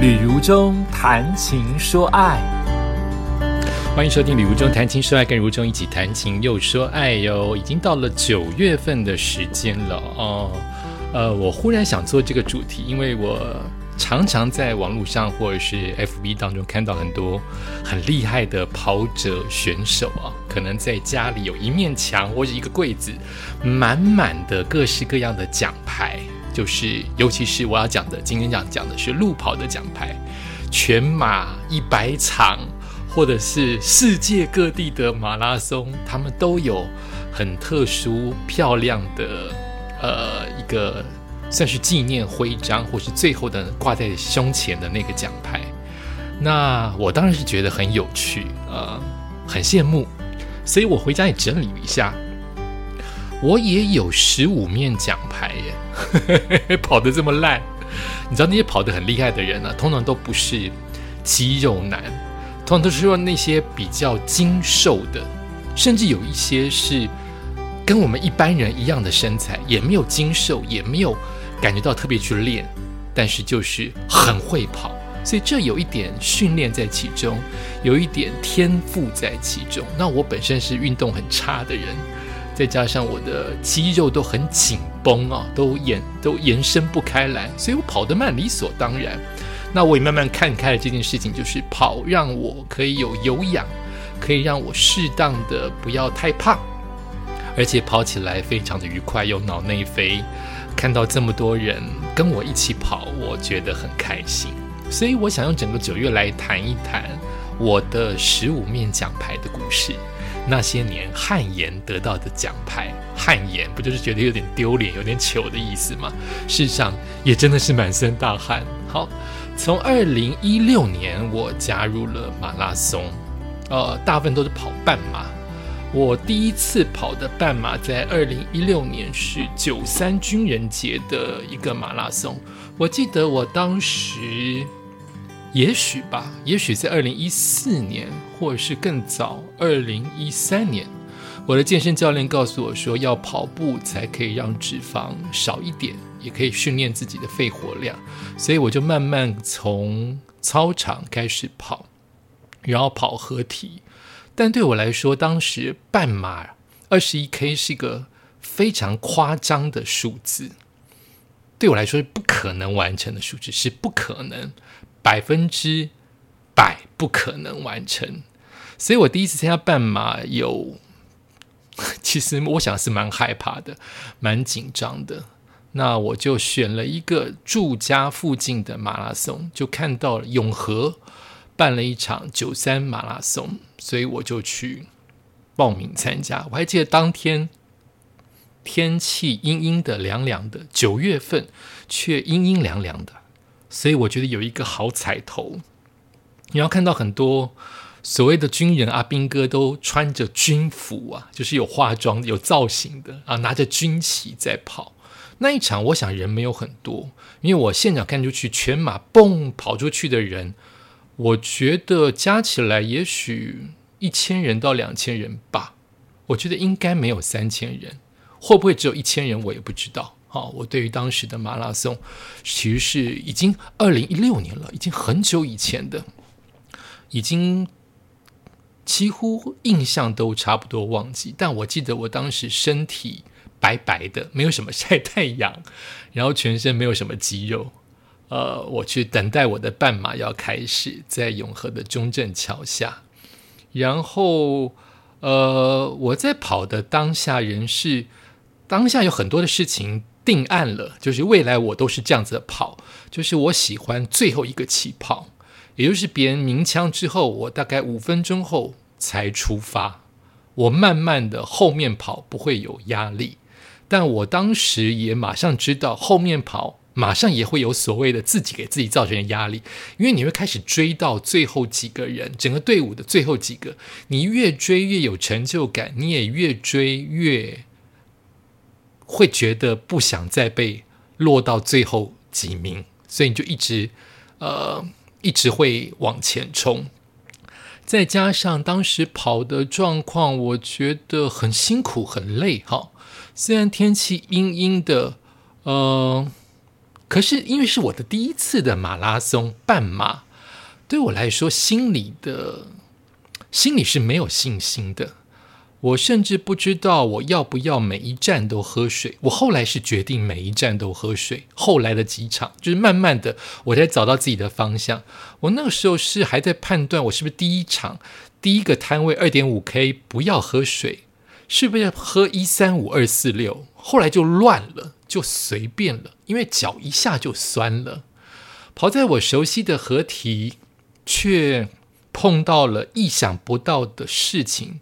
旅如中谈情说爱，欢迎收听《旅如中谈情说爱》，跟如中一起谈情又说爱哟。已经到了九月份的时间了哦。呃，我忽然想做这个主题，因为我常常在网络上或者是 FB 当中看到很多很厉害的跑者选手啊，可能在家里有一面墙或者一个柜子，满满的各式各样的奖牌。就是，尤其是我要讲的，今天讲讲的是路跑的奖牌，全马一百场，或者是世界各地的马拉松，他们都有很特殊漂亮的，呃，一个算是纪念徽章，或是最后的挂在胸前的那个奖牌。那我当然是觉得很有趣，呃，很羡慕，所以我回家也整理一下。我也有十五面奖牌耶，跑得这么烂，你知道那些跑得很厉害的人呢，通常都不是肌肉男，通常都是说那些比较精瘦的，甚至有一些是跟我们一般人一样的身材，也没有精瘦，也没有感觉到特别去练，但是就是很会跑，所以这有一点训练在其中，有一点天赋在其中。那我本身是运动很差的人。再加上我的肌肉都很紧绷啊，都延都延伸不开来，所以我跑得慢理所当然。那我也慢慢看开了这件事情，就是跑让我可以有有氧，可以让我适当的不要太胖，而且跑起来非常的愉快，有脑内啡。看到这么多人跟我一起跑，我觉得很开心。所以我想用整个九月来谈一谈我的十五面奖牌的故事。那些年汗颜得到的奖牌，汗颜不就是觉得有点丢脸、有点糗的意思吗？事实上也真的是满身大汗。好，从二零一六年我加入了马拉松，呃，大部分都是跑半马。我第一次跑的半马在二零一六年是九三军人节的一个马拉松，我记得我当时。也许吧，也许在二零一四年，或者是更早，二零一三年，我的健身教练告诉我说，要跑步才可以让脂肪少一点，也可以训练自己的肺活量，所以我就慢慢从操场开始跑，然后跑合体。但对我来说，当时半马二十一 K 是一个非常夸张的数字，对我来说是不可能完成的数字，是不可能。百分之百不可能完成，所以我第一次参加半马，有 其实我想是蛮害怕的，蛮紧张的。那我就选了一个住家附近的马拉松，就看到了永和办了一场九三马拉松，所以我就去报名参加。我还记得当天天气阴阴的、凉凉的，九月份却阴阴凉凉的。所以我觉得有一个好彩头，你要看到很多所谓的军人阿兵哥都穿着军服啊，就是有化妆、有造型的啊，拿着军旗在跑。那一场，我想人没有很多，因为我现场看出去全马蹦跑出去的人，我觉得加起来也许一千人到两千人吧。我觉得应该没有三千人，会不会只有一千人，我也不知道。好，我对于当时的马拉松，其实是已经二零一六年了，已经很久以前的，已经几乎印象都差不多忘记。但我记得我当时身体白白的，没有什么晒太阳，然后全身没有什么肌肉。呃，我去等待我的半马要开始，在永和的中正桥下，然后呃，我在跑的当下，人是当下有很多的事情。定案了，就是未来我都是这样子的跑，就是我喜欢最后一个起跑，也就是别人鸣枪之后，我大概五分钟后才出发，我慢慢的后面跑不会有压力，但我当时也马上知道后面跑马上也会有所谓的自己给自己造成的压力，因为你会开始追到最后几个人，整个队伍的最后几个，你越追越有成就感，你也越追越。会觉得不想再被落到最后几名，所以你就一直呃一直会往前冲。再加上当时跑的状况，我觉得很辛苦很累哈。虽然天气阴阴的，呃，可是因为是我的第一次的马拉松半马，对我来说心里的心里是没有信心的。我甚至不知道我要不要每一站都喝水。我后来是决定每一站都喝水。后来的几场，就是慢慢的，我才找到自己的方向。我那个时候是还在判断，我是不是第一场第一个摊位二点五 K 不要喝水，是不是要喝一三五二四六？后来就乱了，就随便了，因为脚一下就酸了。跑在我熟悉的河堤，却碰到了意想不到的事情。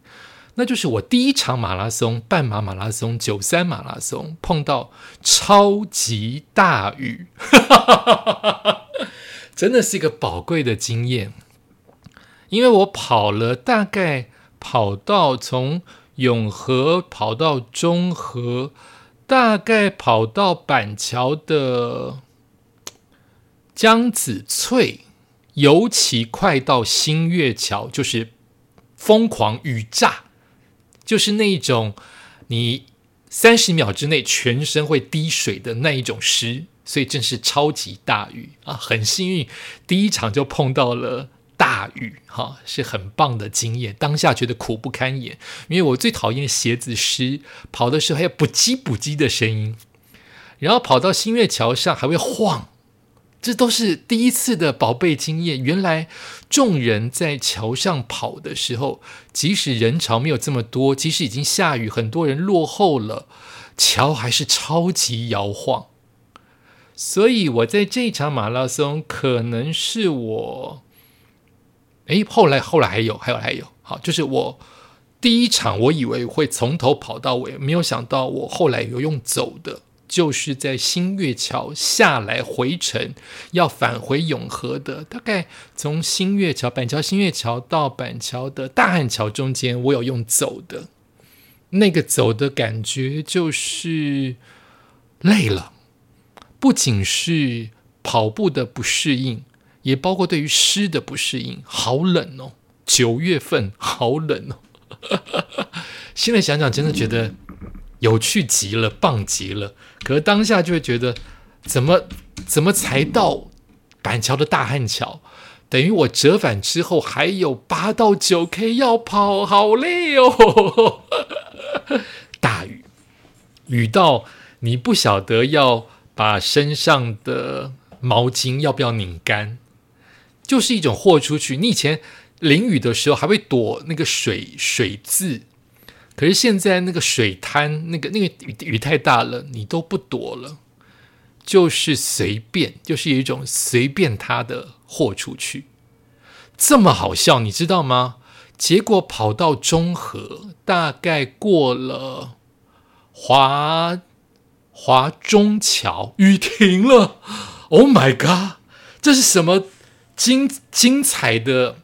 那就是我第一场马拉松，半马马拉松，九三马拉松，碰到超级大雨，真的是一个宝贵的经验。因为我跑了大概跑到从永和跑到中和，大概跑到板桥的江子翠，尤其快到新月桥，就是疯狂雨炸。就是那一种，你三十秒之内全身会滴水的那一种湿，所以真是超级大雨啊！很幸运，第一场就碰到了大雨，哈，是很棒的经验。当下觉得苦不堪言，因为我最讨厌鞋子湿，跑的时候还有不叽不叽的声音，然后跑到新月桥上还会晃。这都是第一次的宝贝经验。原来众人在桥上跑的时候，即使人潮没有这么多，即使已经下雨，很多人落后了，桥还是超级摇晃。所以我在这一场马拉松，可能是我，哎，后来后来还有还有还有，好，就是我第一场，我以为会从头跑到尾，没有想到我后来有用走的。就是在新月桥下来回程，要返回永和的，大概从新月桥板桥新月桥到板桥的大汉桥中间，我有用走的，那个走的感觉就是累了，不仅是跑步的不适应，也包括对于湿的不适应，好冷哦，九月份好冷哦，现在想想真的觉得。有趣极了，棒极了！可是当下就会觉得，怎么怎么才到板桥的大汉桥？等于我折返之后还有八到九 K 要跑，好累哦！大雨，雨到你不晓得要把身上的毛巾要不要拧干，就是一种豁出去。你以前淋雨的时候还会躲那个水水渍。可是现在那个水滩，那个那个雨雨太大了，你都不躲了，就是随便，就是有一种随便他的豁出去，这么好笑，你知道吗？结果跑到中和，大概过了华华中桥，雨停了。Oh my god，这是什么精精彩的？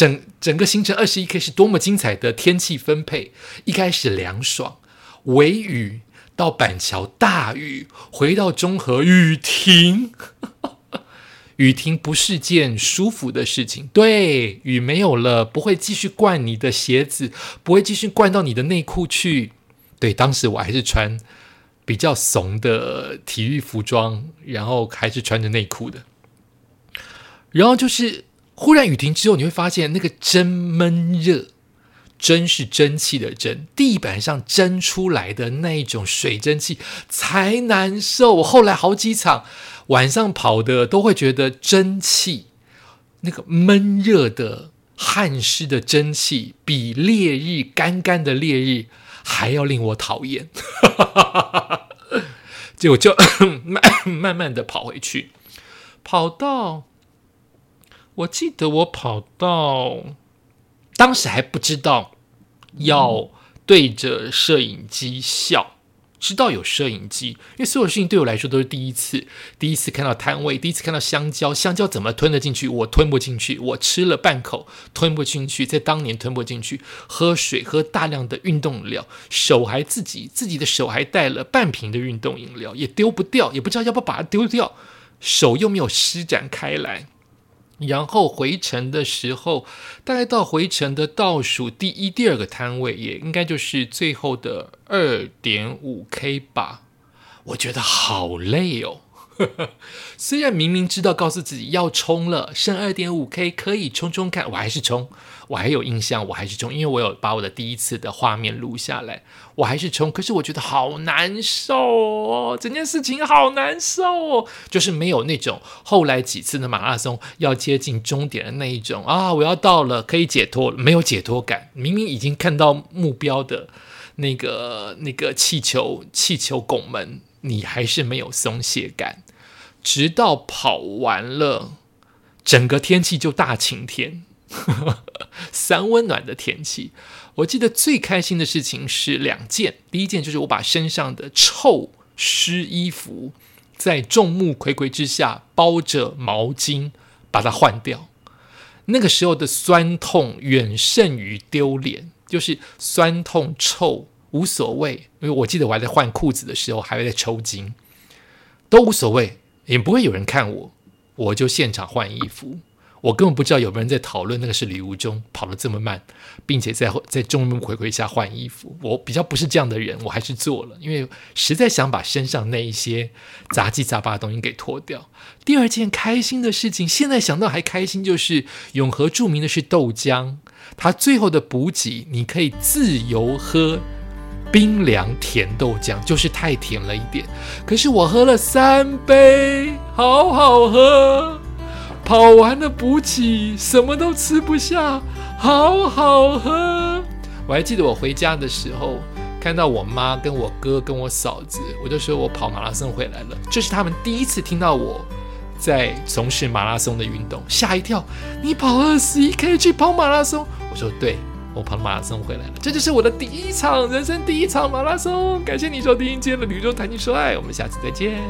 整整个行程二十一 K 是多么精彩的天气分配！一开始凉爽，微雨到板桥大雨，回到中和雨停。雨停不是件舒服的事情。对，雨没有了，不会继续灌你的鞋子，不会继续灌到你的内裤去。对，当时我还是穿比较怂的体育服装，然后还是穿着内裤的，然后就是。忽然雨停之后，你会发现那个真闷热，真是蒸汽的蒸，地板上蒸出来的那一种水蒸气才难受。我后来好几场晚上跑的都会觉得蒸汽，那个闷热的汗湿的蒸汽，比烈日干干的烈日还要令我讨厌。结果就 慢慢慢的跑回去，跑到。我记得我跑到，当时还不知道要对着摄影机笑，知道有摄影机，因为所有事情对我来说都是第一次。第一次看到摊位，第一次看到香蕉，香蕉怎么吞得进去？我吞不进去，我吃了半口吞不进去，在当年吞不进去。喝水，喝大量的运动饮料，手还自己自己的手还带了半瓶的运动饮料，也丢不掉，也不知道要不要把它丢掉，手又没有施展开来。然后回程的时候，大概到回程的倒数第一、第二个摊位，也应该就是最后的二点五 K 吧。我觉得好累哦，虽然明明知道告诉自己要冲了，剩二点五 K 可以冲冲看，我还是冲。我还有印象，我还是冲，因为我有把我的第一次的画面录下来，我还是冲。可是我觉得好难受哦，整件事情好难受哦，就是没有那种后来几次的马拉松要接近终点的那一种啊，我要到了，可以解脱，没有解脱感。明明已经看到目标的那个那个气球气球拱门，你还是没有松懈感，直到跑完了，整个天气就大晴天。三温暖的天气，我记得最开心的事情是两件。第一件就是我把身上的臭湿衣服，在众目睽睽之下包着毛巾把它换掉。那个时候的酸痛远胜于丢脸，就是酸痛臭无所谓，因为我记得我还在换裤子的时候还会在抽筋，都无所谓，也不会有人看我，我就现场换衣服。我根本不知道有没有人在讨论那个是李无中跑得这么慢，并且在在众目睽睽下换衣服。我比较不是这样的人，我还是做了，因为实在想把身上那一些杂七杂八的东西给脱掉。第二件开心的事情，现在想到还开心，就是永和著名的是豆浆，它最后的补给你可以自由喝冰凉甜豆浆，就是太甜了一点。可是我喝了三杯，好好喝。跑完了补给，什么都吃不下，好好喝。我还记得我回家的时候，看到我妈跟我哥跟我嫂子，我就说我跑马拉松回来了。这是他们第一次听到我在从事马拉松的运动，吓一跳。你跑二十一 K 去跑马拉松？我说对，我跑马拉松回来了。这就是我的第一场人生第一场马拉松。感谢你收听今天的旅中谈情说爱，我们下次再见。